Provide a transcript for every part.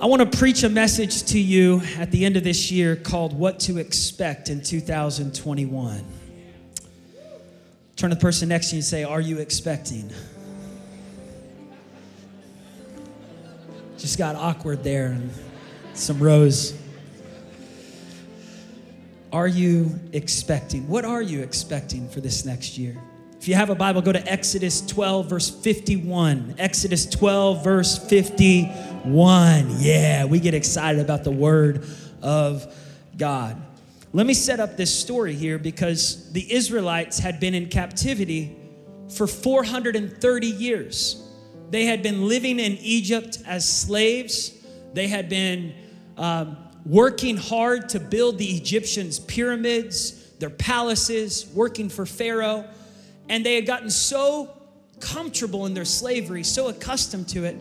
I want to preach a message to you at the end of this year called What to Expect in 2021. Turn to the person next to you and say, Are you expecting? Just got awkward there and some rows. Are you expecting? What are you expecting for this next year? If you have a Bible, go to Exodus 12, verse 51. Exodus 12, verse 51. Yeah, we get excited about the Word of God. Let me set up this story here because the Israelites had been in captivity for 430 years. They had been living in Egypt as slaves, they had been um, working hard to build the Egyptians' pyramids, their palaces, working for Pharaoh. And they had gotten so comfortable in their slavery, so accustomed to it,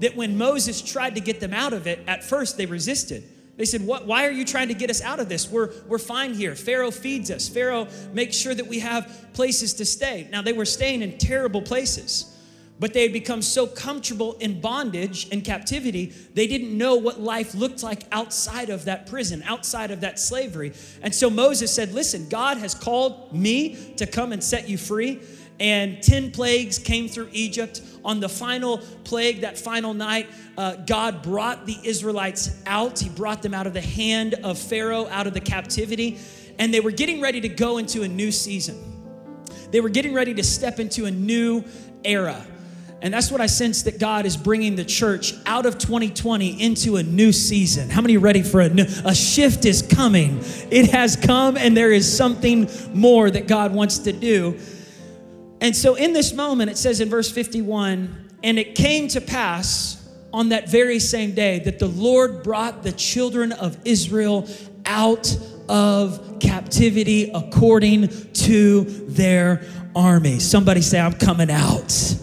that when Moses tried to get them out of it, at first they resisted. They said, what, Why are you trying to get us out of this? We're, we're fine here. Pharaoh feeds us, Pharaoh makes sure that we have places to stay. Now, they were staying in terrible places, but they had become so comfortable in bondage and captivity, they didn't know what life looked like outside of that prison, outside of that slavery. And so Moses said, Listen, God has called me to come and set you free and 10 plagues came through Egypt. On the final plague, that final night, uh, God brought the Israelites out. He brought them out of the hand of Pharaoh, out of the captivity, and they were getting ready to go into a new season. They were getting ready to step into a new era. And that's what I sense that God is bringing the church out of 2020 into a new season. How many are ready for a new a shift is coming. It has come and there is something more that God wants to do. And so in this moment, it says in verse 51 and it came to pass on that very same day that the Lord brought the children of Israel out of captivity according to their army. Somebody say, I'm coming out.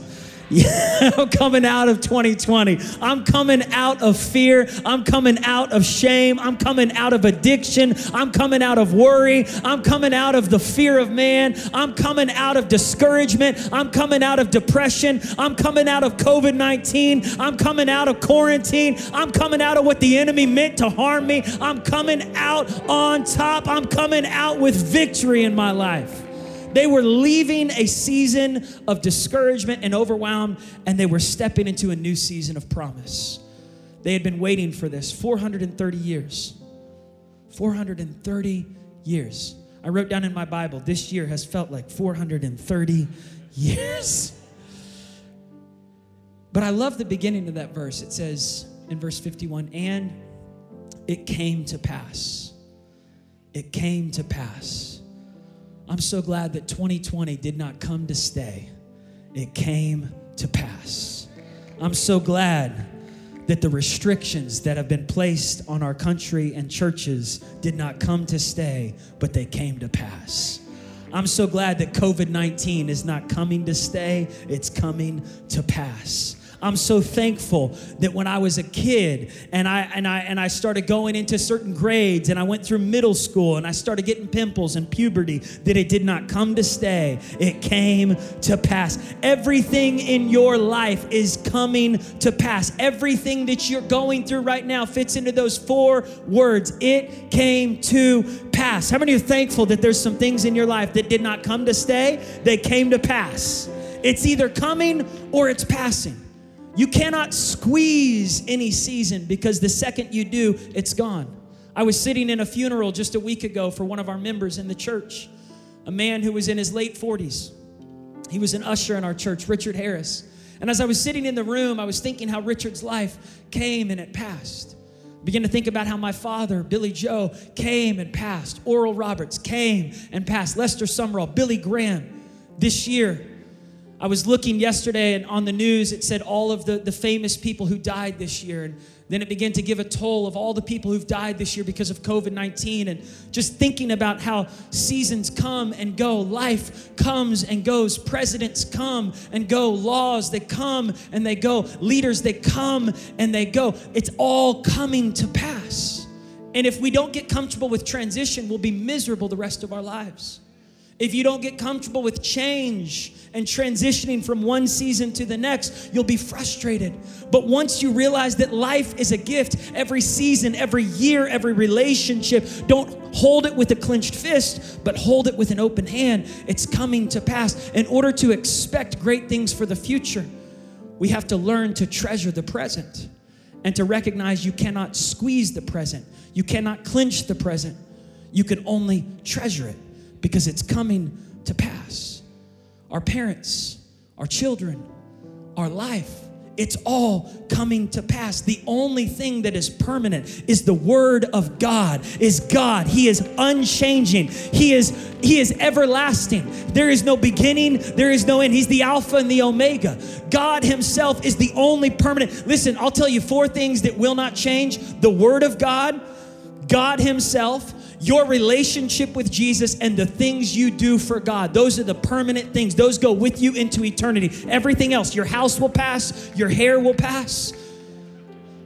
I'm coming out of 2020. I'm coming out of fear. I'm coming out of shame. I'm coming out of addiction. I'm coming out of worry. I'm coming out of the fear of man. I'm coming out of discouragement. I'm coming out of depression. I'm coming out of COVID 19. I'm coming out of quarantine. I'm coming out of what the enemy meant to harm me. I'm coming out on top. I'm coming out with victory in my life. They were leaving a season of discouragement and overwhelm, and they were stepping into a new season of promise. They had been waiting for this 430 years. 430 years. I wrote down in my Bible, this year has felt like 430 years. But I love the beginning of that verse. It says in verse 51 and it came to pass. It came to pass I'm so glad that 2020 did not come to stay, it came to pass. I'm so glad that the restrictions that have been placed on our country and churches did not come to stay, but they came to pass. I'm so glad that COVID 19 is not coming to stay, it's coming to pass. I'm so thankful that when I was a kid and I and I and I started going into certain grades and I went through middle school and I started getting pimples and puberty that it did not come to stay. It came to pass. Everything in your life is coming to pass. Everything that you're going through right now fits into those four words. It came to pass. How many are thankful that there's some things in your life that did not come to stay? They came to pass. It's either coming or it's passing. You cannot squeeze any season because the second you do, it's gone. I was sitting in a funeral just a week ago for one of our members in the church, a man who was in his late 40s. He was an usher in our church, Richard Harris. And as I was sitting in the room, I was thinking how Richard's life came and it passed. I began to think about how my father, Billy Joe, came and passed. Oral Roberts came and passed. Lester Sumrall, Billy Graham. This year, I was looking yesterday and on the news, it said all of the, the famous people who died this year. And then it began to give a toll of all the people who've died this year because of COVID 19. And just thinking about how seasons come and go, life comes and goes, presidents come and go, laws they come and they go, leaders they come and they go. It's all coming to pass. And if we don't get comfortable with transition, we'll be miserable the rest of our lives. If you don't get comfortable with change and transitioning from one season to the next, you'll be frustrated. But once you realize that life is a gift, every season, every year, every relationship, don't hold it with a clenched fist, but hold it with an open hand. It's coming to pass. In order to expect great things for the future, we have to learn to treasure the present and to recognize you cannot squeeze the present, you cannot clinch the present. You can only treasure it because it's coming to pass. Our parents, our children, our life, it's all coming to pass. The only thing that is permanent is the word of God. Is God. He is unchanging. He is he is everlasting. There is no beginning, there is no end. He's the alpha and the omega. God himself is the only permanent. Listen, I'll tell you four things that will not change. The word of God, God himself, your relationship with Jesus and the things you do for God. Those are the permanent things. Those go with you into eternity. Everything else, your house will pass, your hair will pass,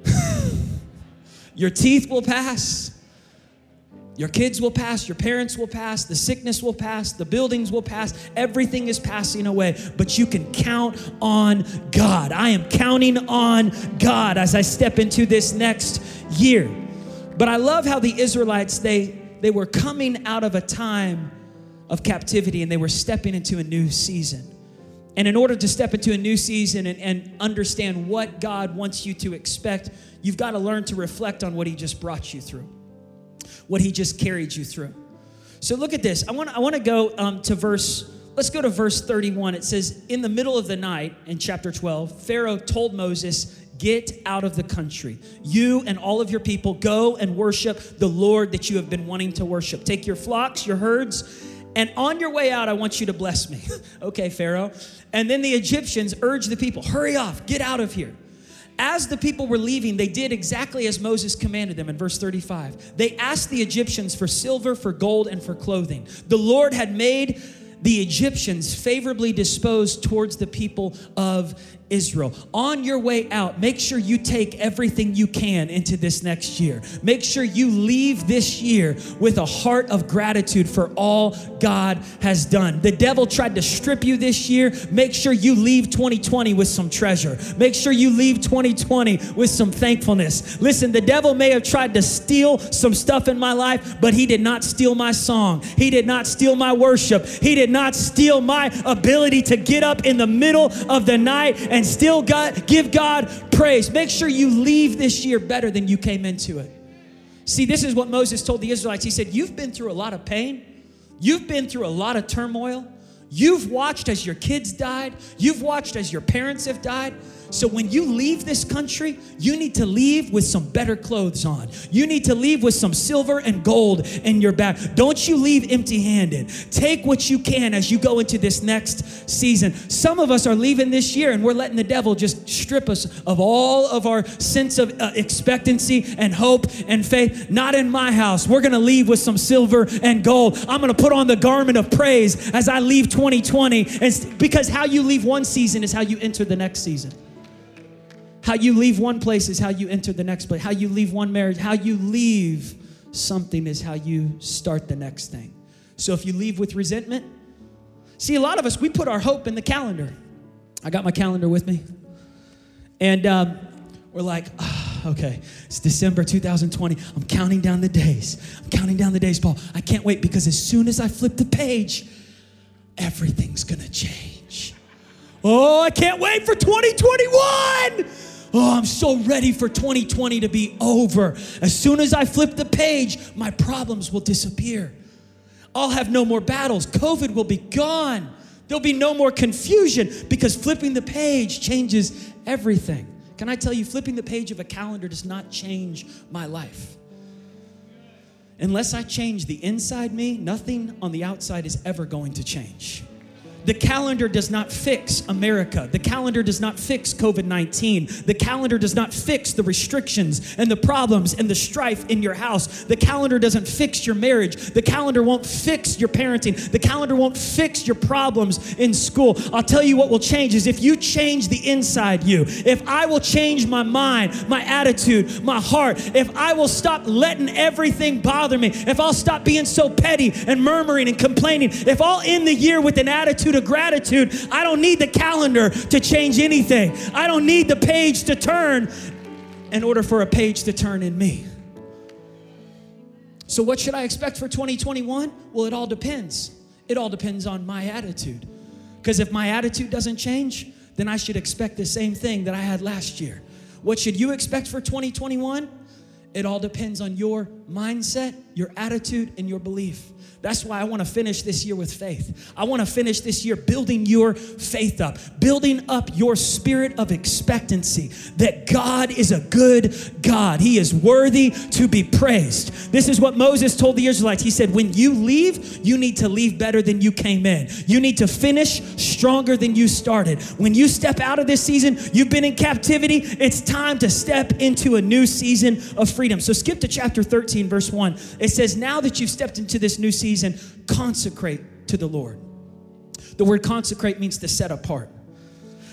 your teeth will pass. Your kids will pass, your parents will pass, the sickness will pass, the buildings will pass, everything is passing away, but you can count on God. I am counting on God as I step into this next year. But I love how the Israelites they they were coming out of a time of captivity and they were stepping into a new season. And in order to step into a new season and, and understand what God wants you to expect, you've got to learn to reflect on what He just brought you through, what He just carried you through. So look at this. I want, I want to go um, to verse, let's go to verse 31. It says, In the middle of the night in chapter 12, Pharaoh told Moses, Get out of the country. You and all of your people go and worship the Lord that you have been wanting to worship. Take your flocks, your herds, and on your way out, I want you to bless me. okay, Pharaoh. And then the Egyptians urged the people, Hurry off, get out of here. As the people were leaving, they did exactly as Moses commanded them in verse 35. They asked the Egyptians for silver, for gold, and for clothing. The Lord had made the Egyptians favorably disposed towards the people of Israel. On your way out, make sure you take everything you can into this next year. Make sure you leave this year with a heart of gratitude for all God has done. The devil tried to strip you this year. Make sure you leave 2020 with some treasure. Make sure you leave 2020 with some thankfulness. Listen, the devil may have tried to steal some stuff in my life, but he did not steal my song. He did not steal my worship. He did not steal my ability to get up in the middle of the night and and still God, give God praise. Make sure you leave this year better than you came into it. See, this is what Moses told the Israelites. He said, You've been through a lot of pain, you've been through a lot of turmoil. You've watched as your kids died. You've watched as your parents have died. So when you leave this country, you need to leave with some better clothes on. You need to leave with some silver and gold in your bag. Don't you leave empty handed. Take what you can as you go into this next season. Some of us are leaving this year and we're letting the devil just strip us of all of our sense of uh, expectancy and hope and faith. Not in my house. We're going to leave with some silver and gold. I'm going to put on the garment of praise as I leave 2020 and because how you leave one season is how you enter the next season. How you leave one place is how you enter the next place. How you leave one marriage, how you leave something is how you start the next thing. So if you leave with resentment, see, a lot of us, we put our hope in the calendar. I got my calendar with me. And um, we're like, oh, okay, it's December 2020. I'm counting down the days. I'm counting down the days, Paul. I can't wait because as soon as I flip the page, everything's gonna change. Oh, I can't wait for 2021. Oh, I'm so ready for 2020 to be over. As soon as I flip the page, my problems will disappear. I'll have no more battles. COVID will be gone. There'll be no more confusion because flipping the page changes everything. Can I tell you, flipping the page of a calendar does not change my life. Unless I change the inside me, nothing on the outside is ever going to change. The calendar does not fix America. The calendar does not fix COVID 19. The calendar does not fix the restrictions and the problems and the strife in your house. The calendar doesn't fix your marriage. The calendar won't fix your parenting. The calendar won't fix your problems in school. I'll tell you what will change is if you change the inside you, if I will change my mind, my attitude, my heart, if I will stop letting everything bother me, if I'll stop being so petty and murmuring and complaining, if I'll end the year with an attitude of gratitude. I don't need the calendar to change anything. I don't need the page to turn in order for a page to turn in me. So, what should I expect for 2021? Well, it all depends. It all depends on my attitude. Because if my attitude doesn't change, then I should expect the same thing that I had last year. What should you expect for 2021? It all depends on your mindset, your attitude, and your belief. That's why I want to finish this year with faith. I want to finish this year building your faith up, building up your spirit of expectancy that God is a good God. He is worthy to be praised. This is what Moses told the Israelites. He said, When you leave, you need to leave better than you came in. You need to finish stronger than you started. When you step out of this season, you've been in captivity. It's time to step into a new season of freedom. So skip to chapter 13, verse 1. It says, Now that you've stepped into this new season, consecrate to the Lord. The word consecrate means to set apart.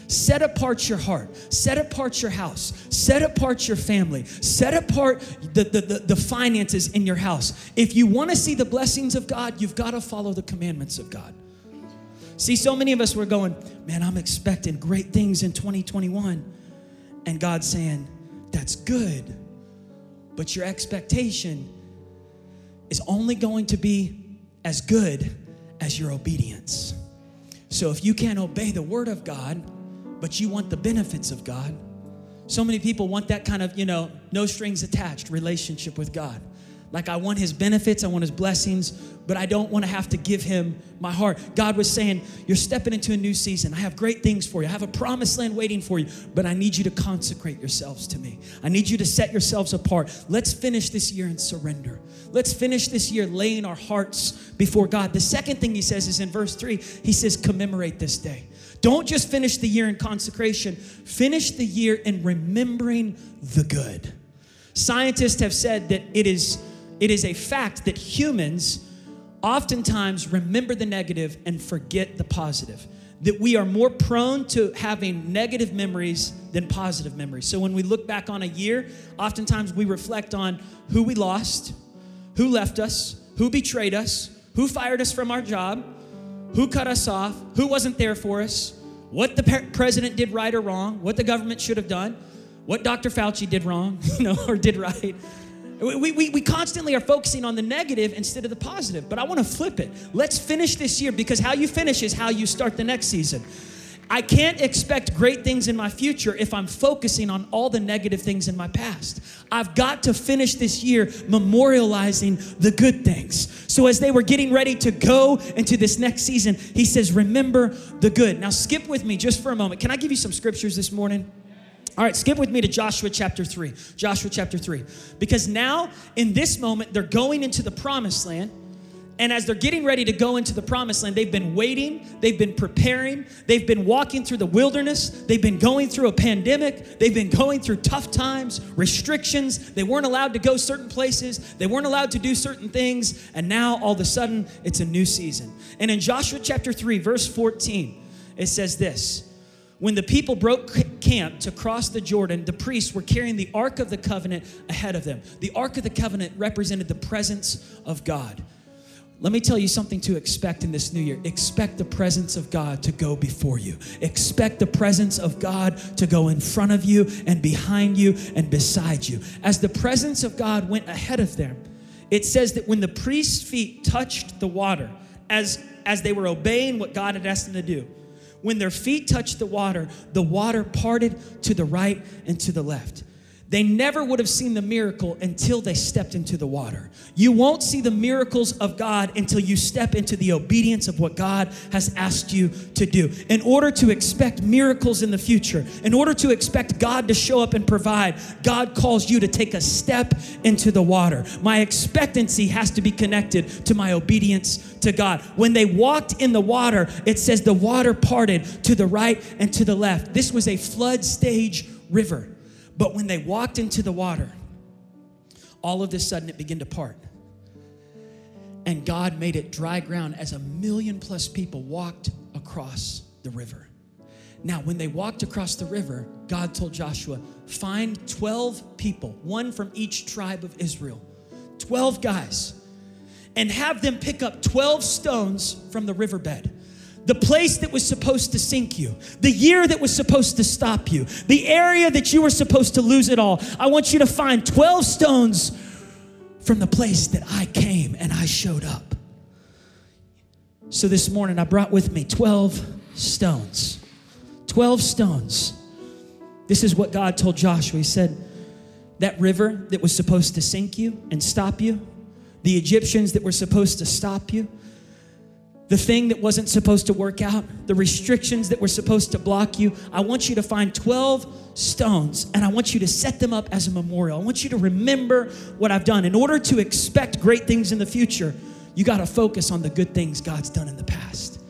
Set apart your heart, set apart your house, set apart your family, set apart the, the, the, the finances in your house. If you want to see the blessings of God, you've got to follow the commandments of God. See, so many of us were going, man, I'm expecting great things in 2021. And God's saying, that's good, but your expectation is only going to be as good as your obedience. So if you can't obey the word of God, but you want the benefits of God, so many people want that kind of, you know, no strings attached relationship with God. Like, I want his benefits, I want his blessings, but I don't want to have to give him my heart. God was saying, You're stepping into a new season. I have great things for you. I have a promised land waiting for you, but I need you to consecrate yourselves to me. I need you to set yourselves apart. Let's finish this year in surrender. Let's finish this year laying our hearts before God. The second thing he says is in verse three, he says, Commemorate this day. Don't just finish the year in consecration, finish the year in remembering the good. Scientists have said that it is it is a fact that humans oftentimes remember the negative and forget the positive. That we are more prone to having negative memories than positive memories. So when we look back on a year, oftentimes we reflect on who we lost, who left us, who betrayed us, who fired us from our job, who cut us off, who wasn't there for us, what the president did right or wrong, what the government should have done, what Dr. Fauci did wrong, you know, or did right. We, we, we constantly are focusing on the negative instead of the positive, but I want to flip it. Let's finish this year because how you finish is how you start the next season. I can't expect great things in my future if I'm focusing on all the negative things in my past. I've got to finish this year memorializing the good things. So, as they were getting ready to go into this next season, he says, Remember the good. Now, skip with me just for a moment. Can I give you some scriptures this morning? All right, skip with me to Joshua chapter 3. Joshua chapter 3. Because now, in this moment, they're going into the promised land. And as they're getting ready to go into the promised land, they've been waiting, they've been preparing, they've been walking through the wilderness, they've been going through a pandemic, they've been going through tough times, restrictions. They weren't allowed to go certain places, they weren't allowed to do certain things, and now all of a sudden it's a new season. And in Joshua chapter 3, verse 14, it says this when the people broke camp to cross the Jordan, the priests were carrying the Ark of the Covenant ahead of them. The Ark of the Covenant represented the presence of God. Let me tell you something to expect in this new year. Expect the presence of God to go before you. Expect the presence of God to go in front of you and behind you and beside you. As the presence of God went ahead of them, it says that when the priest's feet touched the water, as, as they were obeying what God had asked them to do, when their feet touched the water, the water parted to the right and to the left. They never would have seen the miracle until they stepped into the water. You won't see the miracles of God until you step into the obedience of what God has asked you to do. In order to expect miracles in the future, in order to expect God to show up and provide, God calls you to take a step into the water. My expectancy has to be connected to my obedience to God. When they walked in the water, it says the water parted to the right and to the left. This was a flood stage river. But when they walked into the water, all of a sudden it began to part. And God made it dry ground as a million plus people walked across the river. Now, when they walked across the river, God told Joshua, find 12 people, one from each tribe of Israel, 12 guys, and have them pick up 12 stones from the riverbed the place that was supposed to sink you, the year that was supposed to stop you, the area that you were supposed to lose it all. I want you to find 12 stones from the place that I came and I showed up. So this morning I brought with me 12 stones. 12 stones. This is what God told Joshua. He said, That river that was supposed to sink you and stop you, the Egyptians that were supposed to stop you, the thing that wasn't supposed to work out, the restrictions that were supposed to block you. I want you to find 12 stones and I want you to set them up as a memorial. I want you to remember what I've done. In order to expect great things in the future, you got to focus on the good things God's done in the past.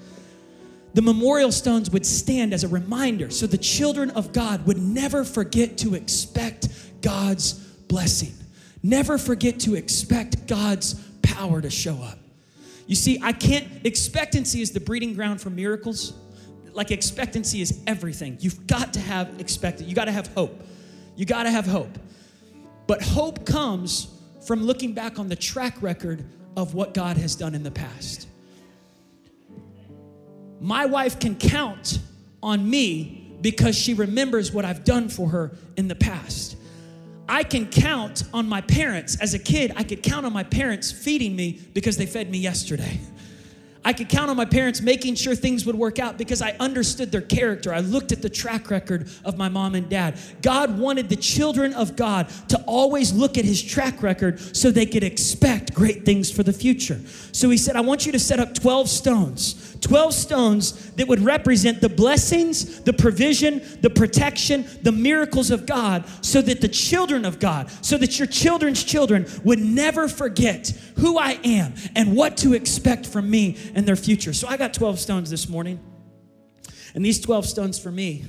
The memorial stones would stand as a reminder so the children of God would never forget to expect God's blessing, never forget to expect God's power to show up. You see, I can't, expectancy is the breeding ground for miracles. Like expectancy is everything. You've got to have expectancy. You got to have hope. You got to have hope. But hope comes from looking back on the track record of what God has done in the past. My wife can count on me because she remembers what I've done for her in the past. I can count on my parents. As a kid, I could count on my parents feeding me because they fed me yesterday. I could count on my parents making sure things would work out because I understood their character. I looked at the track record of my mom and dad. God wanted the children of God to always look at his track record so they could expect great things for the future. So he said, I want you to set up 12 stones 12 stones that would represent the blessings, the provision, the protection, the miracles of God, so that the children of God, so that your children's children would never forget who I am and what to expect from me and their future. So I got 12 stones this morning. And these 12 stones for me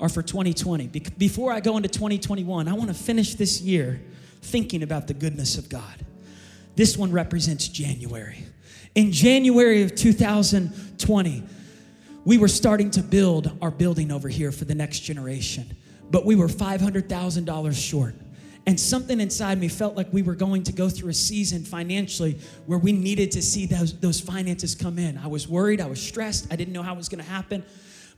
are for 2020. Before I go into 2021, I want to finish this year thinking about the goodness of God. This one represents January. In January of 2020, we were starting to build our building over here for the next generation, but we were $500,000 short. And something inside me felt like we were going to go through a season financially where we needed to see those, those finances come in. I was worried, I was stressed, I didn't know how it was gonna happen.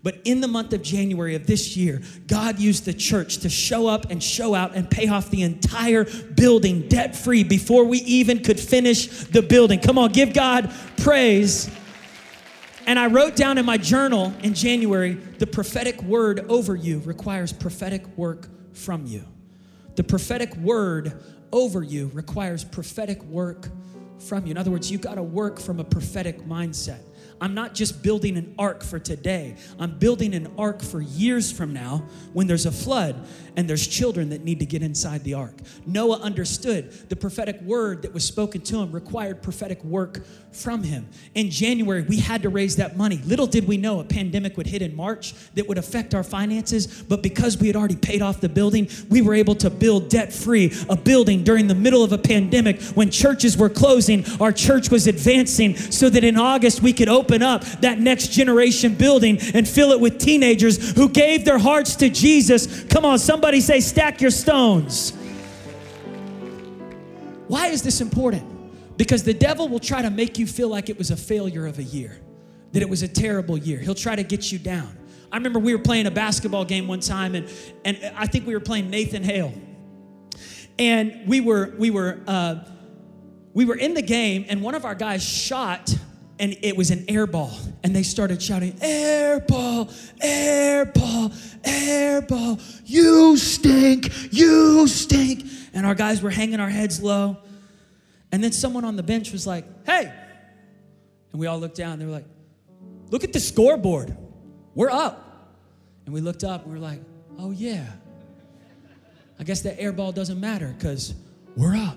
But in the month of January of this year, God used the church to show up and show out and pay off the entire building debt free before we even could finish the building. Come on, give God praise. And I wrote down in my journal in January the prophetic word over you requires prophetic work from you. The prophetic word over you requires prophetic work from you. In other words, you've got to work from a prophetic mindset. I'm not just building an ark for today. I'm building an ark for years from now when there's a flood and there's children that need to get inside the ark. Noah understood the prophetic word that was spoken to him required prophetic work from him. In January, we had to raise that money. Little did we know a pandemic would hit in March that would affect our finances, but because we had already paid off the building, we were able to build debt free a building during the middle of a pandemic when churches were closing. Our church was advancing so that in August we could open open up that next generation building and fill it with teenagers who gave their hearts to Jesus. Come on, somebody say, stack your stones. Why is this important? Because the devil will try to make you feel like it was a failure of a year, that it was a terrible year. He'll try to get you down. I remember we were playing a basketball game one time, and, and I think we were playing Nathan Hale. And we were, we were, uh, we were in the game, and one of our guys shot and it was an air ball. And they started shouting, Air ball, air ball, air ball. You stink, you stink. And our guys were hanging our heads low. And then someone on the bench was like, Hey. And we all looked down. They were like, Look at the scoreboard. We're up. And we looked up and we were like, Oh, yeah. I guess that air ball doesn't matter because we're up.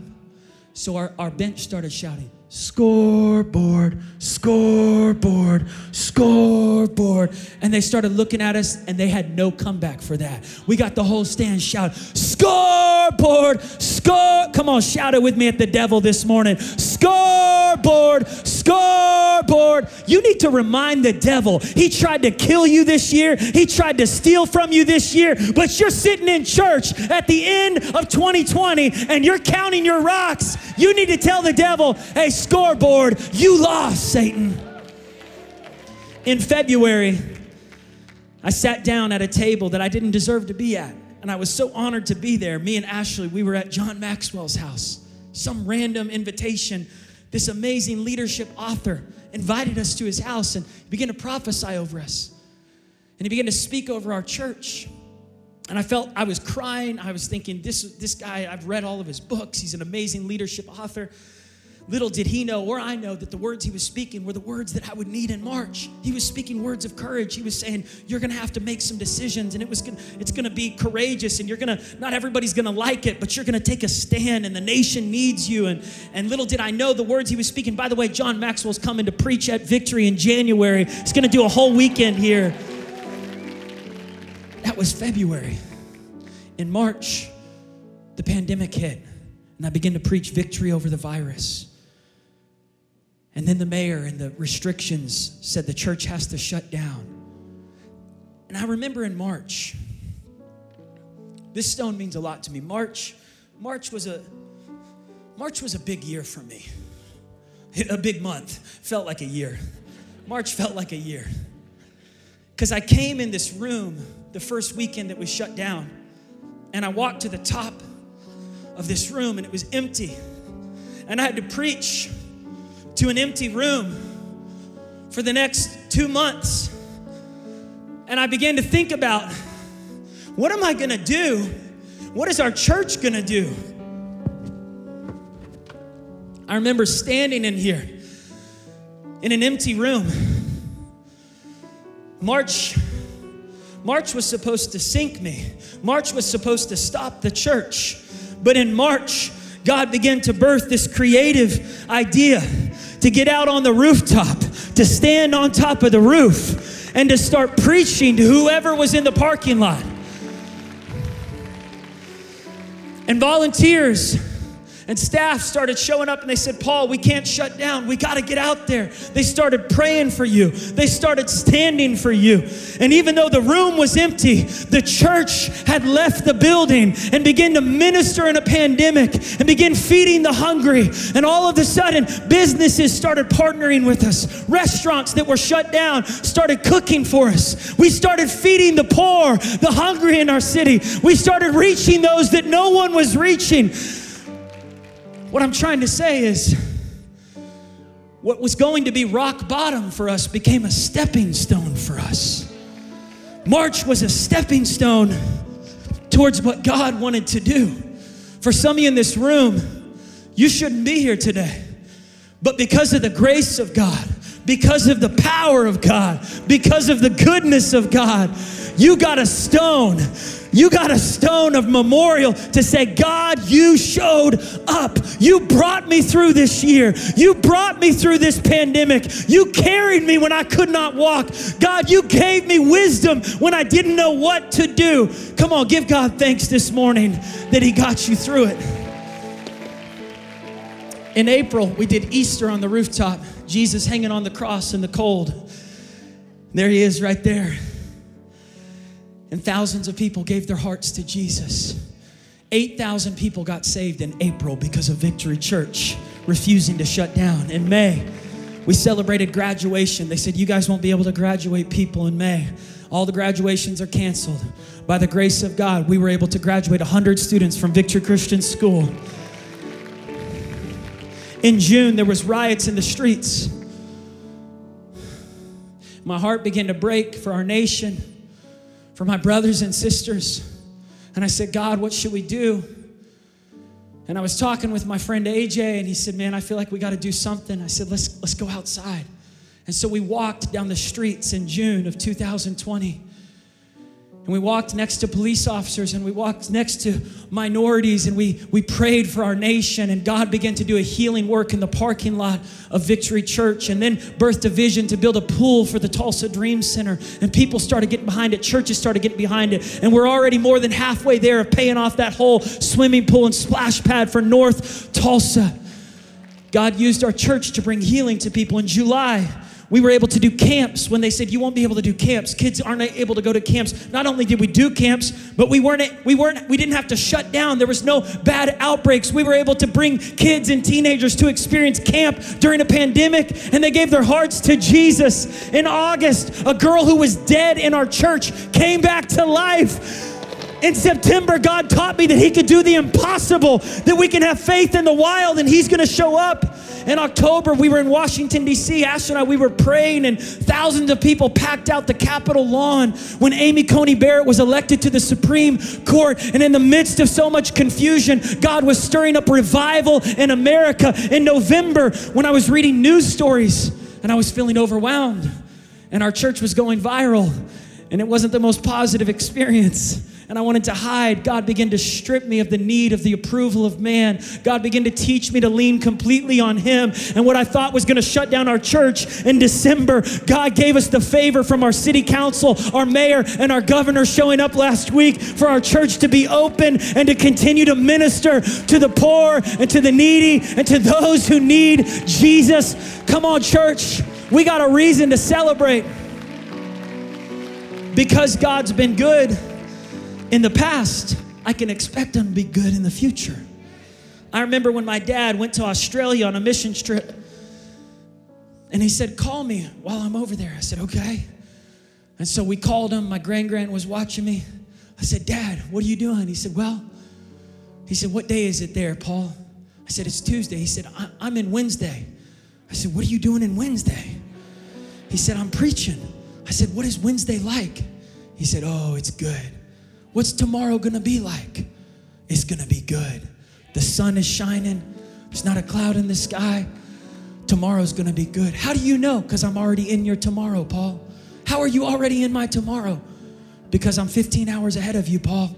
So our, our bench started shouting, scoreboard, scoreboard, scoreboard. And they started looking at us and they had no comeback for that. We got the whole stand shout, scoreboard, score. Come on, shout it with me at the devil this morning. Scoreboard, scoreboard. You need to remind the devil. He tried to kill you this year, he tried to steal from you this year, but you're sitting in church at the end of 2020 and you're counting your rocks. You need to tell the devil, hey, scoreboard, you lost, Satan. In February, I sat down at a table that I didn't deserve to be at. And I was so honored to be there. Me and Ashley, we were at John Maxwell's house. Some random invitation. This amazing leadership author invited us to his house and began to prophesy over us. And he began to speak over our church. And I felt I was crying. I was thinking, this, this guy, I've read all of his books. He's an amazing leadership author. Little did he know, or I know, that the words he was speaking were the words that I would need in March. He was speaking words of courage. He was saying, You're gonna have to make some decisions, and it was gonna, it's gonna be courageous, and you're gonna, not everybody's gonna like it, but you're gonna take a stand, and the nation needs you. And, and little did I know the words he was speaking. By the way, John Maxwell's coming to preach at Victory in January. He's gonna do a whole weekend here. That was February. In March, the pandemic hit, and I began to preach victory over the virus. And then the mayor and the restrictions said the church has to shut down. And I remember in March, this stone means a lot to me. March, March was a March was a big year for me. A big month. Felt like a year. March felt like a year. Because I came in this room the first weekend that was shut down, and I walked to the top of this room, and it was empty. And I had to preach to an empty room for the next two months. And I began to think about what am I gonna do? What is our church gonna do? I remember standing in here in an empty room. March March was supposed to sink me. March was supposed to stop the church. But in March, God began to birth this creative idea to get out on the rooftop, to stand on top of the roof, and to start preaching to whoever was in the parking lot. And volunteers and staff started showing up and they said, Paul, we can't shut down. We got to get out there. They started praying for you, they started standing for you. And even though the room was empty, the church had left the building and began to minister in a pandemic and begin feeding the hungry. And all of a sudden, businesses started partnering with us. Restaurants that were shut down started cooking for us. We started feeding the poor, the hungry in our city. We started reaching those that no one was reaching. What I'm trying to say is, what was going to be rock bottom for us became a stepping stone for us. March was a stepping stone towards what God wanted to do. For some of you in this room, you shouldn't be here today. But because of the grace of God, because of the power of God, because of the goodness of God, you got a stone you got a stone of memorial to say, God, you showed up. You brought me through this year. You brought me through this pandemic. You carried me when I could not walk. God, you gave me wisdom when I didn't know what to do. Come on, give God thanks this morning that He got you through it. In April, we did Easter on the rooftop, Jesus hanging on the cross in the cold. There he is right there. And thousands of people gave their hearts to Jesus. 8,000 people got saved in April because of Victory Church refusing to shut down. In May, we celebrated graduation. They said, You guys won't be able to graduate people in May. All the graduations are canceled. By the grace of God, we were able to graduate 100 students from Victory Christian School. In June, there was riots in the streets. My heart began to break for our nation, for my brothers and sisters. And I said, God, what should we do? And I was talking with my friend AJ, and he said, Man, I feel like we got to do something. I said, let's, let's go outside. And so we walked down the streets in June of 2020. And we walked next to police officers and we walked next to minorities and we, we prayed for our nation. And God began to do a healing work in the parking lot of Victory Church and then birthed a vision to build a pool for the Tulsa Dream Center. And people started getting behind it, churches started getting behind it. And we're already more than halfway there of paying off that whole swimming pool and splash pad for North Tulsa. God used our church to bring healing to people in July we were able to do camps when they said you won't be able to do camps. Kids aren't able to go to camps. Not only did we do camps, but we weren't we weren't we didn't have to shut down. There was no bad outbreaks. We were able to bring kids and teenagers to experience camp during a pandemic and they gave their hearts to Jesus. In August, a girl who was dead in our church came back to life. In September, God taught me that He could do the impossible, that we can have faith in the wild and He's gonna show up. In October, we were in Washington, D.C. Ashley and I, we were praying, and thousands of people packed out the Capitol lawn when Amy Coney Barrett was elected to the Supreme Court. And in the midst of so much confusion, God was stirring up revival in America. In November, when I was reading news stories and I was feeling overwhelmed, and our church was going viral, and it wasn't the most positive experience and I wanted to hide, God began to strip me of the need of the approval of man. God began to teach me to lean completely on Him. And what I thought was going to shut down our church in December, God gave us the favor from our city council, our mayor, and our governor showing up last week for our church to be open and to continue to minister to the poor and to the needy and to those who need Jesus. Come on, church. We got a reason to celebrate because God's been good in the past, I can expect them to be good in the future. I remember when my dad went to Australia on a mission trip, and he said, Call me while I'm over there. I said, Okay. And so we called him. My grand grand was watching me. I said, Dad, what are you doing? He said, Well, he said, What day is it there, Paul? I said, It's Tuesday. He said, I'm in Wednesday. I said, What are you doing in Wednesday? He said, I'm preaching. I said, What is Wednesday like? He said, Oh, it's good. What's tomorrow gonna be like? It's gonna be good. The sun is shining, there's not a cloud in the sky. Tomorrow's gonna be good. How do you know? Because I'm already in your tomorrow, Paul. How are you already in my tomorrow? Because I'm 15 hours ahead of you, Paul.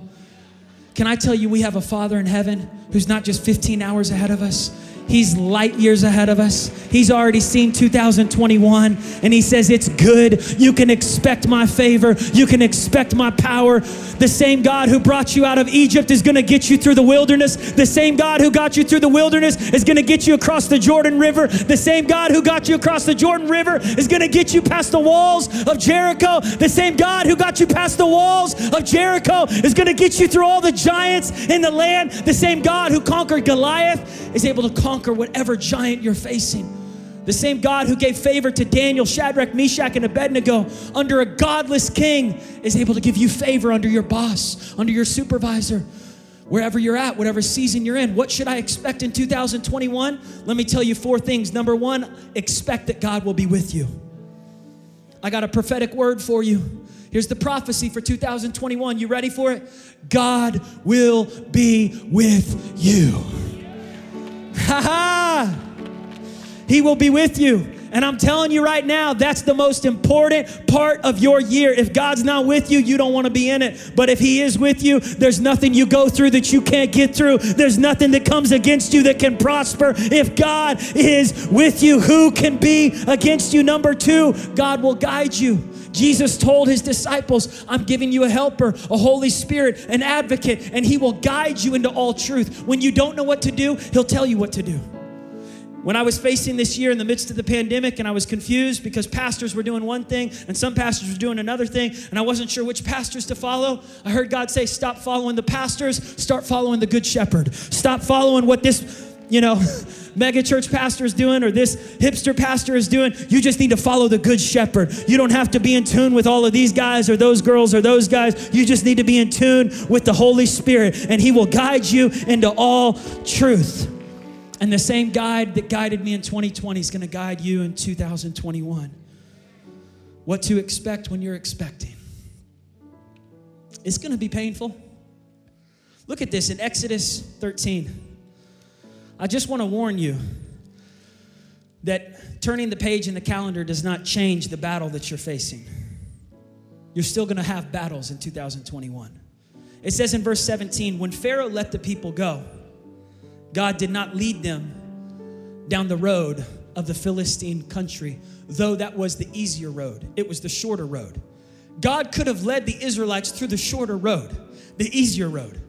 Can I tell you, we have a Father in heaven who's not just 15 hours ahead of us, He's light years ahead of us. He's already seen 2021 and he says, It's good. You can expect my favor. You can expect my power. The same God who brought you out of Egypt is going to get you through the wilderness. The same God who got you through the wilderness is going to get you across the Jordan River. The same God who got you across the Jordan River is going to get you past the walls of Jericho. The same God who got you past the walls of Jericho is going to get you through all the giants in the land. The same God who conquered Goliath is able to conquer conquer whatever giant you're facing. The same God who gave favor to Daniel, Shadrach, Meshach, and Abednego under a godless king is able to give you favor under your boss, under your supervisor, wherever you're at, whatever season you're in. What should I expect in 2021? Let me tell you four things. Number one, expect that God will be with you. I got a prophetic word for you. Here's the prophecy for 2021. You ready for it? God will be with you. Ha ha! He will be with you. And I'm telling you right now, that's the most important part of your year. If God's not with you, you don't want to be in it. But if He is with you, there's nothing you go through that you can't get through. There's nothing that comes against you that can prosper. If God is with you, who can be against you? Number two, God will guide you. Jesus told his disciples, I'm giving you a helper, a Holy Spirit, an advocate, and he will guide you into all truth. When you don't know what to do, he'll tell you what to do. When I was facing this year in the midst of the pandemic and I was confused because pastors were doing one thing and some pastors were doing another thing and I wasn't sure which pastors to follow, I heard God say, Stop following the pastors, start following the good shepherd. Stop following what this, you know, mega church pastor is doing or this hipster pastor is doing. You just need to follow the good shepherd. You don't have to be in tune with all of these guys or those girls or those guys. You just need to be in tune with the Holy Spirit, and He will guide you into all truth. And the same guide that guided me in 2020 is going to guide you in 2021. what to expect when you're expecting. It's going to be painful. Look at this in Exodus 13. I just want to warn you that turning the page in the calendar does not change the battle that you're facing. You're still going to have battles in 2021. It says in verse 17 when Pharaoh let the people go, God did not lead them down the road of the Philistine country, though that was the easier road. It was the shorter road. God could have led the Israelites through the shorter road, the easier road.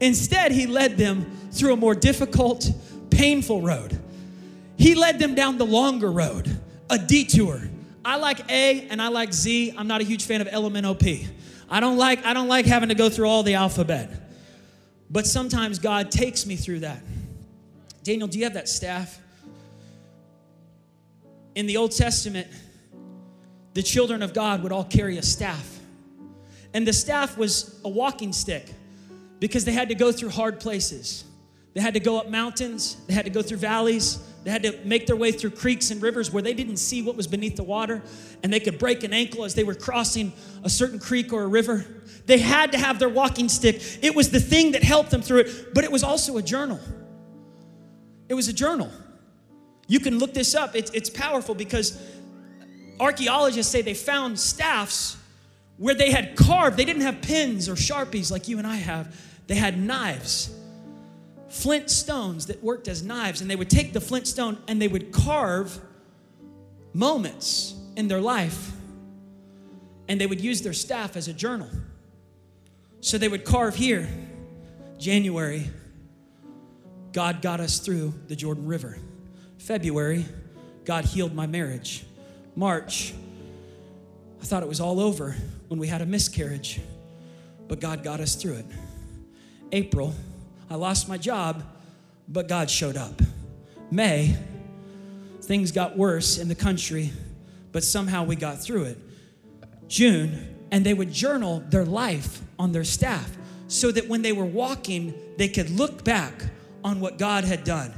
Instead, He led them through a more difficult, painful road. He led them down the longer road, a detour. I like A and I like Z. I'm not a huge fan of LMNOP. I don't like I don't like having to go through all the alphabet. But sometimes God takes me through that. Daniel, do you have that staff? In the Old Testament, the children of God would all carry a staff. And the staff was a walking stick because they had to go through hard places. They had to go up mountains, they had to go through valleys, they had to make their way through creeks and rivers where they didn't see what was beneath the water, and they could break an ankle as they were crossing a certain creek or a river. They had to have their walking stick. It was the thing that helped them through it, but it was also a journal. It was a journal. You can look this up, it's, it's powerful because archaeologists say they found staffs where they had carved, they didn't have pins or sharpies like you and I have, they had knives, flint stones that worked as knives, and they would take the flint stone and they would carve moments in their life, and they would use their staff as a journal. So they would carve here, January, God got us through the Jordan River. February, God healed my marriage. March, I thought it was all over when we had a miscarriage, but God got us through it. April, I lost my job, but God showed up. May, things got worse in the country, but somehow we got through it. June, and they would journal their life on their staff so that when they were walking, they could look back on what God had done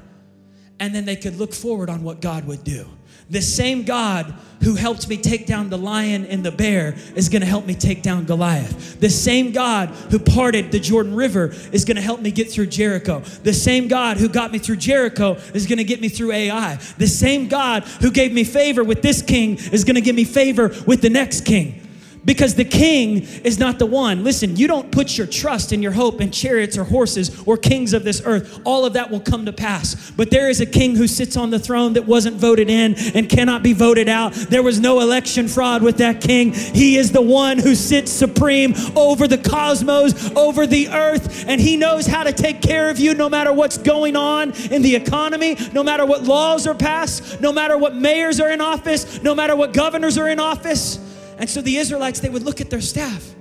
and then they could look forward on what God would do. The same God who helped me take down the lion and the bear is going to help me take down Goliath. The same God who parted the Jordan River is going to help me get through Jericho. The same God who got me through Jericho is going to get me through Ai. The same God who gave me favor with this king is going to give me favor with the next king because the king is not the one. Listen, you don't put your trust and your hope in chariots or horses or kings of this earth. All of that will come to pass. But there is a king who sits on the throne that wasn't voted in and cannot be voted out. There was no election fraud with that king. He is the one who sits supreme over the cosmos, over the earth, and he knows how to take care of you no matter what's going on in the economy, no matter what laws are passed, no matter what mayors are in office, no matter what governors are in office. And so the Israelites, they would look at their staff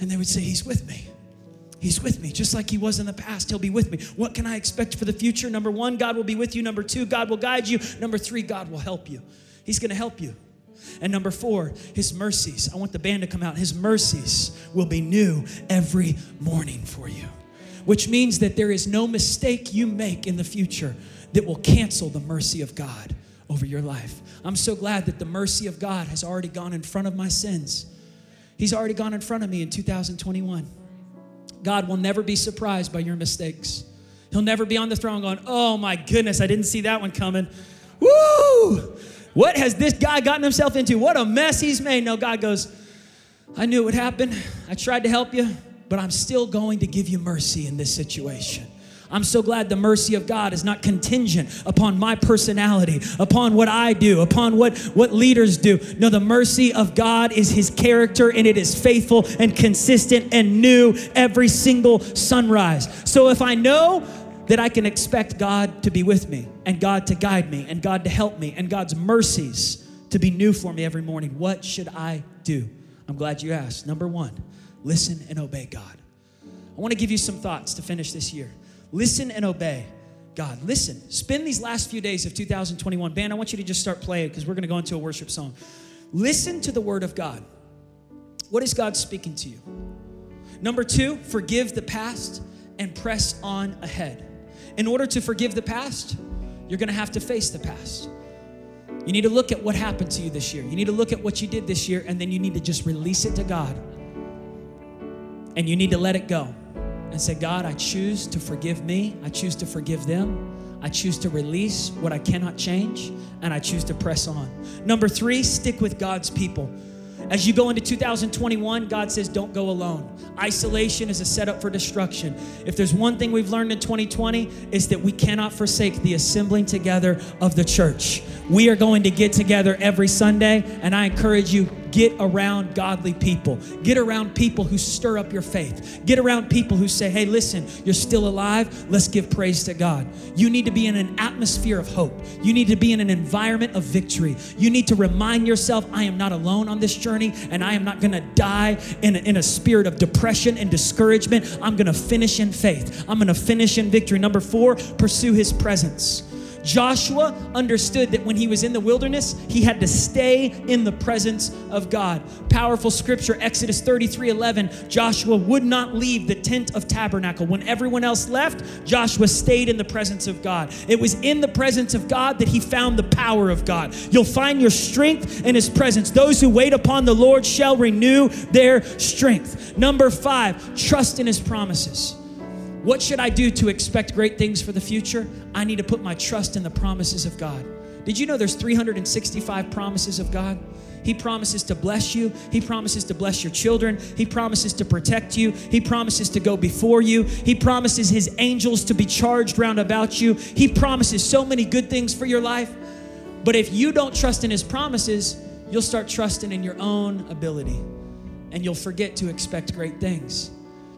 and they would say, He's with me. He's with me, just like He was in the past. He'll be with me. What can I expect for the future? Number one, God will be with you. Number two, God will guide you. Number three, God will help you. He's going to help you. And number four, His mercies. I want the band to come out. His mercies will be new every morning for you, which means that there is no mistake you make in the future that will cancel the mercy of God over your life. I'm so glad that the mercy of God has already gone in front of my sins. He's already gone in front of me in 2021. God will never be surprised by your mistakes. He'll never be on the throne going, Oh my goodness, I didn't see that one coming. Woo! What has this guy gotten himself into? What a mess he's made. No, God goes, I knew it would happen. I tried to help you, but I'm still going to give you mercy in this situation. I'm so glad the mercy of God is not contingent upon my personality, upon what I do, upon what, what leaders do. No, the mercy of God is His character and it is faithful and consistent and new every single sunrise. So if I know that I can expect God to be with me and God to guide me and God to help me and God's mercies to be new for me every morning, what should I do? I'm glad you asked. Number one, listen and obey God. I want to give you some thoughts to finish this year. Listen and obey God. Listen. Spend these last few days of 2021. Band, I want you to just start playing because we're going to go into a worship song. Listen to the word of God. What is God speaking to you? Number two, forgive the past and press on ahead. In order to forgive the past, you're going to have to face the past. You need to look at what happened to you this year. You need to look at what you did this year, and then you need to just release it to God. And you need to let it go and say, God, I choose to forgive me. I choose to forgive them. I choose to release what I cannot change, and I choose to press on. Number three, stick with God's people. As you go into 2021, God says, don't go alone. Isolation is a setup for destruction. If there's one thing we've learned in 2020, is that we cannot forsake the assembling together of the church. We are going to get together every Sunday, and I encourage you, get around godly people. Get around people who stir up your faith. Get around people who say, hey, listen, you're still alive. Let's give praise to God. You need to be in an atmosphere of hope. You need to be in an environment of victory. You need to remind yourself, I am not alone on this journey, and I am not going to die in a, in a spirit of depression and discouragement. I'm going to finish in faith. I'm going to finish in victory. Number four, pursue his presence. Joshua understood that when he was in the wilderness, he had to stay in the presence of God. Powerful scripture, Exodus 33 11. Joshua would not leave the tent of tabernacle. When everyone else left, Joshua stayed in the presence of God. It was in the presence of God that he found the power of God. You'll find your strength in his presence. Those who wait upon the Lord shall renew their strength. Number five, trust in his promises. What should I do to expect great things for the future? I need to put my trust in the promises of God. Did you know there's 365 promises of God? He promises to bless you. He promises to bless your children. He promises to protect you. He promises to go before you. He promises his angels to be charged round about you. He promises so many good things for your life. But if you don't trust in his promises, you'll start trusting in your own ability and you'll forget to expect great things.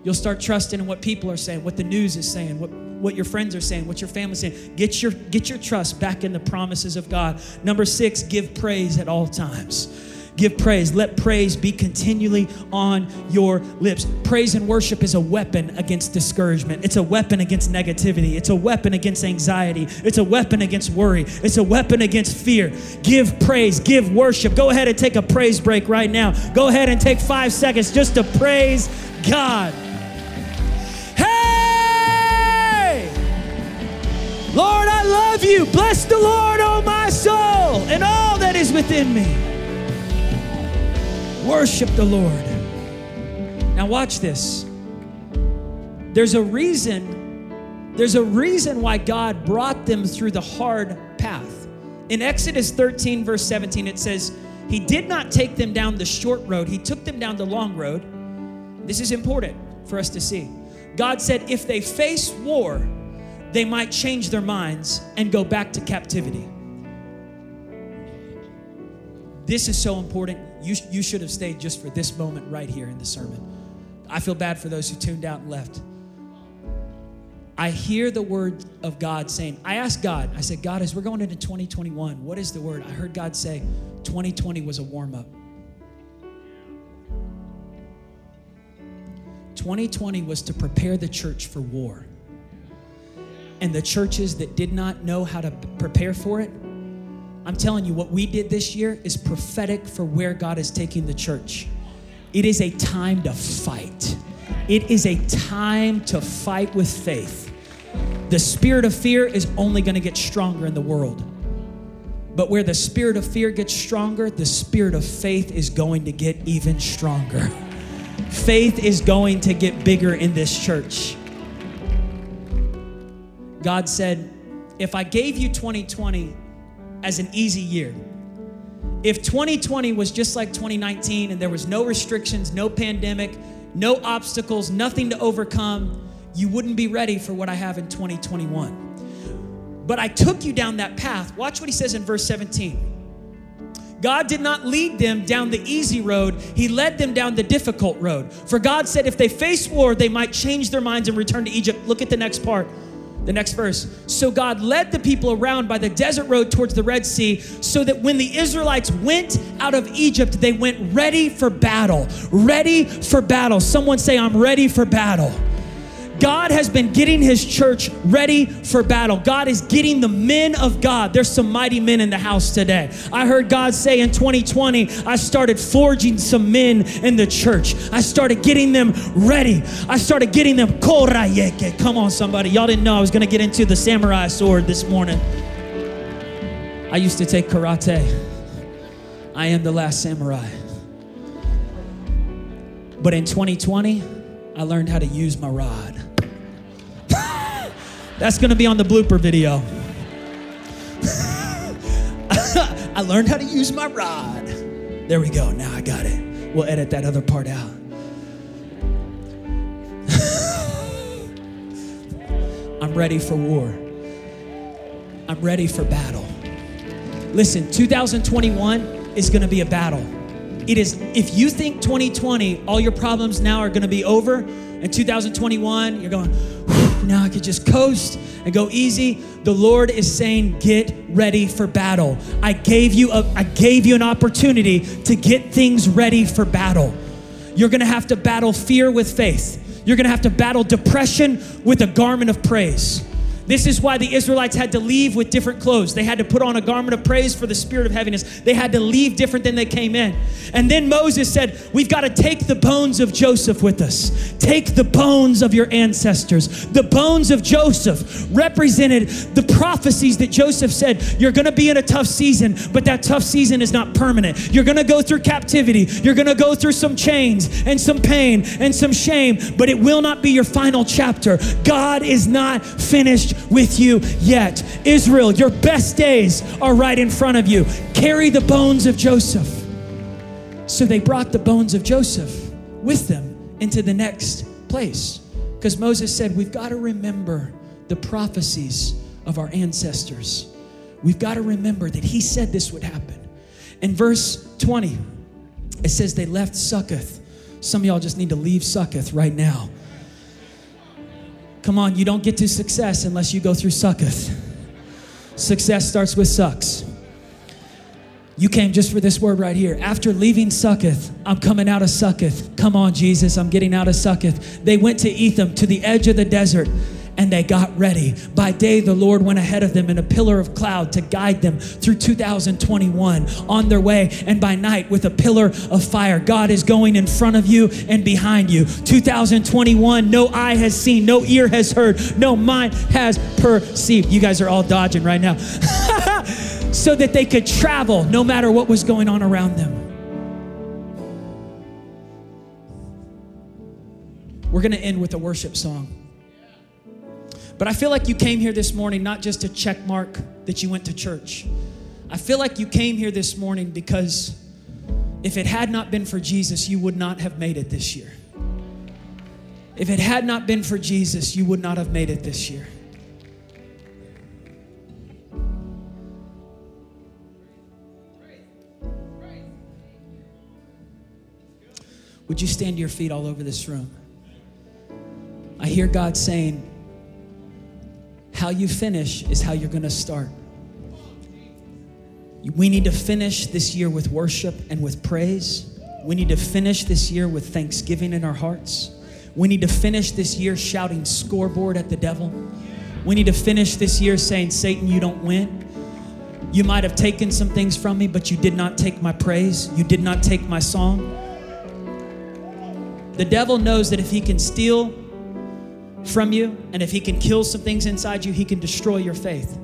You'll start trusting in what people are saying, what the news is saying, what, what your friends are saying, what your family's saying. Get your, get your trust back in the promises of God. Number six, give praise at all times. Give praise. Let praise be continually on your lips. Praise and worship is a weapon against discouragement. It's a weapon against negativity. It's a weapon against anxiety. It's a weapon against worry. It's a weapon against fear. Give praise. Give worship. Go ahead and take a praise break right now. Go ahead and take five seconds just to praise God. Lord, I love you. Bless the Lord, oh my soul, and all that is within me. Worship the Lord. Now, watch this. There's a reason, there's a reason why God brought them through the hard path. In Exodus 13, verse 17, it says, He did not take them down the short road, He took them down the long road. This is important for us to see. God said, if they face war, they might change their minds and go back to captivity. This is so important. You, you should have stayed just for this moment right here in the sermon. I feel bad for those who tuned out and left. I hear the word of God saying, I asked God, I said, God, as we're going into 2021, what is the word? I heard God say, 2020 was a warm up. 2020 was to prepare the church for war and the churches that did not know how to prepare for it, I'm telling you, what we did this year is prophetic for where God is taking the church. It is a time to fight. It is a time to fight with faith. The spirit of fear is only going to get stronger in the world. But where the spirit of fear gets stronger, the spirit of faith is going to get even stronger. Faith is going to get bigger in this church. God said, if I gave you 2020 as an easy year, if 2020 was just like 2019 and there was no restrictions, no pandemic, no obstacles, nothing to overcome, you wouldn't be ready for what I have in 2021. But I took you down that path. Watch what he says in verse 17. God did not lead them down the easy road, He led them down the difficult road. For God said if they face war, they might change their minds and return to Egypt. Look at the next part. The next verse. So God led the people around by the desert road towards the Red Sea, so that when the Israelites went out of Egypt, they went ready for battle. Ready for battle. Someone say, I'm ready for battle. God has been getting his church ready for battle. God is getting the men of God. There's some mighty men in the house today. I heard God say in 2020, I started forging some men in the church. I started getting them ready. I started getting them. Come on, somebody. Y'all didn't know I was going to get into the samurai sword this morning. I used to take karate. I am the last samurai. But in 2020, I learned how to use my rod. That's gonna be on the blooper video. I learned how to use my rod. There we go, now I got it. We'll edit that other part out. I'm ready for war. I'm ready for battle. Listen, 2021 is gonna be a battle. It is, if you think 2020, all your problems now are gonna be over, and 2021, you're going, now I could just coast and go easy. The Lord is saying, get ready for battle. I gave you a, I gave you an opportunity to get things ready for battle. You're gonna have to battle fear with faith. You're gonna have to battle depression with a garment of praise. This is why the Israelites had to leave with different clothes. They had to put on a garment of praise for the spirit of heaviness. They had to leave different than they came in. And then Moses said, We've got to take the bones of Joseph with us. Take the bones of your ancestors. The bones of Joseph represented the prophecies that Joseph said, You're going to be in a tough season, but that tough season is not permanent. You're going to go through captivity. You're going to go through some chains and some pain and some shame, but it will not be your final chapter. God is not finished with you yet. Israel, your best days are right in front of you. Carry the bones of Joseph. So they brought the bones of Joseph with them into the next place. Because Moses said, We've got to remember the prophecies of our ancestors. We've got to remember that he said this would happen. In verse 20, it says they left Succoth. Some of y'all just need to leave Succoth right now. Come on, you don't get to success unless you go through Succoth. Success starts with sucks. You came just for this word right here. After leaving Succoth, I'm coming out of Succoth. Come on, Jesus, I'm getting out of Succoth. They went to Etham, to the edge of the desert and they got ready. By day, the Lord went ahead of them in a pillar of cloud to guide them through 2021 on their way, and by night, with a pillar of fire. God is going in front of you and behind you. 2021, no eye has seen, no ear has heard, no mind has perceived. You guys are all dodging right now. so that they could travel no matter what was going on around them. We're going to end with a worship song. But I feel like you came here this morning not just to check mark that you went to church. I feel like you came here this morning because if it had not been for Jesus, you would not have made it this year. If it had not been for Jesus, you would not have made it this year. Would you stand to your feet all over this room? I hear God saying, how you finish is how you're going to start. We need to finish this year with worship and with praise. We need to finish this year with thanksgiving in our hearts. We need to finish this year shouting scoreboard at the devil. We need to finish this year saying, Satan, you don't win. You might have taken some things from me, but you did not take my praise. You did not take my song. The devil knows that if he can steal from you, and if he can kill some things inside you, he can destroy your faith.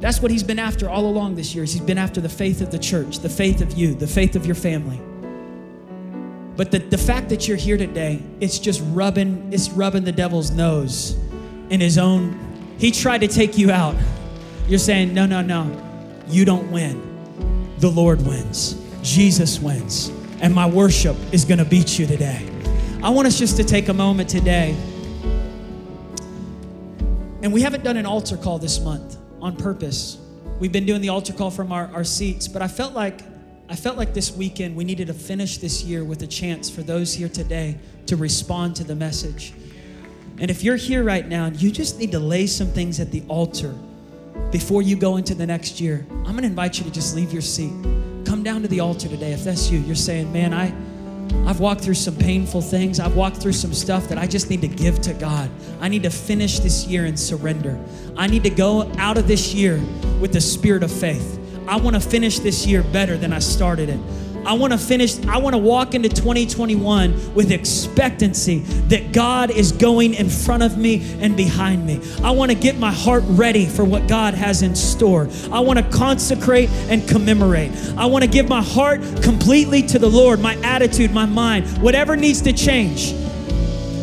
That's what he's been after all along this year. Is he's been after the faith of the church, the faith of you, the faith of your family. But the, the fact that you're here today, it's just rubbing, it's rubbing the devil's nose in his own. He tried to take you out. You're saying, no, no, no, you don't win. The Lord wins. Jesus wins. And my worship is going to beat you today. I want us just to take a moment today. And we haven't done an altar call this month on purpose. We've been doing the altar call from our, our seats, but I felt like I felt like this weekend we needed to finish this year with a chance for those here today to respond to the message. And if you're here right now and you just need to lay some things at the altar before you go into the next year, I'm going to invite you to just leave your seat. Come down to the altar today. If that's you, you're saying, "Man, I I've walked through some painful things. I've walked through some stuff that I just need to give to God. I need to finish this year and surrender. I need to go out of this year with the spirit of faith. I want to finish this year better than I started it. I want to finish, I want to walk into 2021 with expectancy that God is going in front of me and behind me. I want to get my heart ready for what God has in store. I want to consecrate and commemorate. I want to give my heart completely to the Lord, my attitude, my mind, whatever needs to change.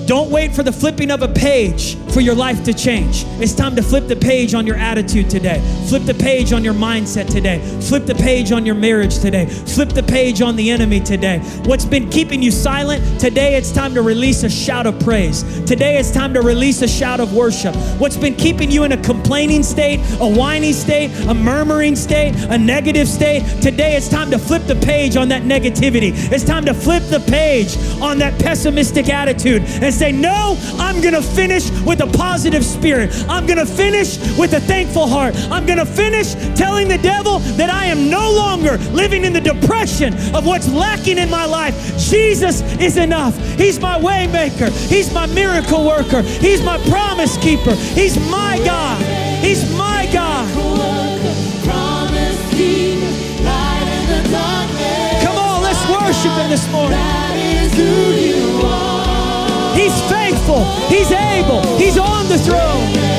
Don't wait for the flipping of a page for your life to change. It's time to flip the page on your attitude today. Flip the page on your mindset today. Flip the page on your marriage today. Flip the page on the enemy today. What's been keeping you silent? Today it's time to release a shout of praise. Today it's time to release a shout of worship. What's been keeping you in a complaining state, a whiny state, a murmuring state, a negative state? Today it's time to flip the page on that negativity. It's time to flip the page on that pessimistic attitude say, No, I'm going to finish with a positive spirit. I'm going to finish with a thankful heart. I'm going to finish telling the devil that I am no longer living in the depression of what's lacking in my life. Jesus is enough. He's my waymaker. He's my miracle worker. He's my promise keeper. He's my God. He's my God. Come on, let's worship him this morning. He's. He's able. He's on the throne.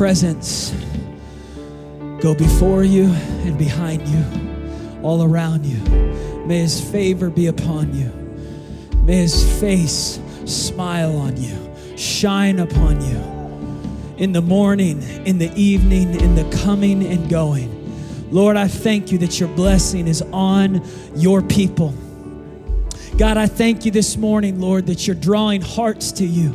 Presence go before you and behind you, all around you. May his favor be upon you. May his face smile on you, shine upon you. In the morning, in the evening, in the coming and going. Lord, I thank you that your blessing is on your people. God, I thank you this morning, Lord, that you're drawing hearts to you.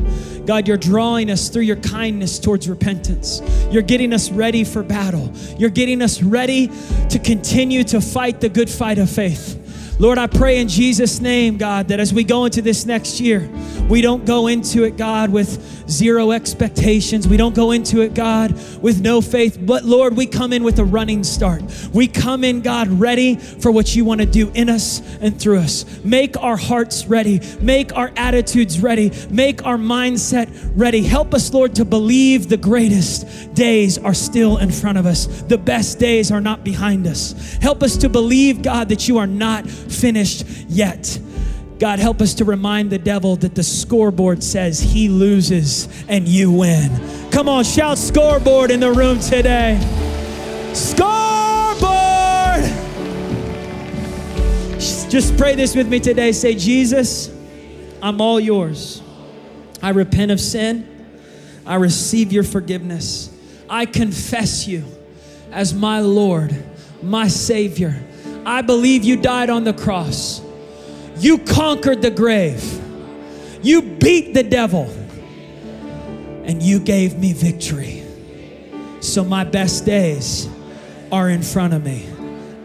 God, you're drawing us through your kindness towards repentance. You're getting us ready for battle. You're getting us ready to continue to fight the good fight of faith. Lord, I pray in Jesus' name, God, that as we go into this next year, we don't go into it, God, with zero expectations. We don't go into it, God, with no faith. But Lord, we come in with a running start. We come in, God, ready for what you want to do in us and through us. Make our hearts ready. Make our attitudes ready. Make our mindset ready. Help us, Lord, to believe the greatest days are still in front of us. The best days are not behind us. Help us to believe, God, that you are not finished yet. God, help us to remind the devil that the scoreboard says he loses and you win. Come on, shout scoreboard in the room today. Scoreboard! Just pray this with me today. Say, Jesus, I'm all yours. I repent of sin. I receive your forgiveness. I confess you as my Lord, my Savior. I believe you died on the cross. You conquered the grave. You beat the devil. And you gave me victory. So my best days are in front of me.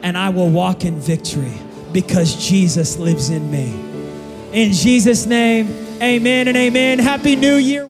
And I will walk in victory because Jesus lives in me. In Jesus' name, amen and amen. Happy New Year.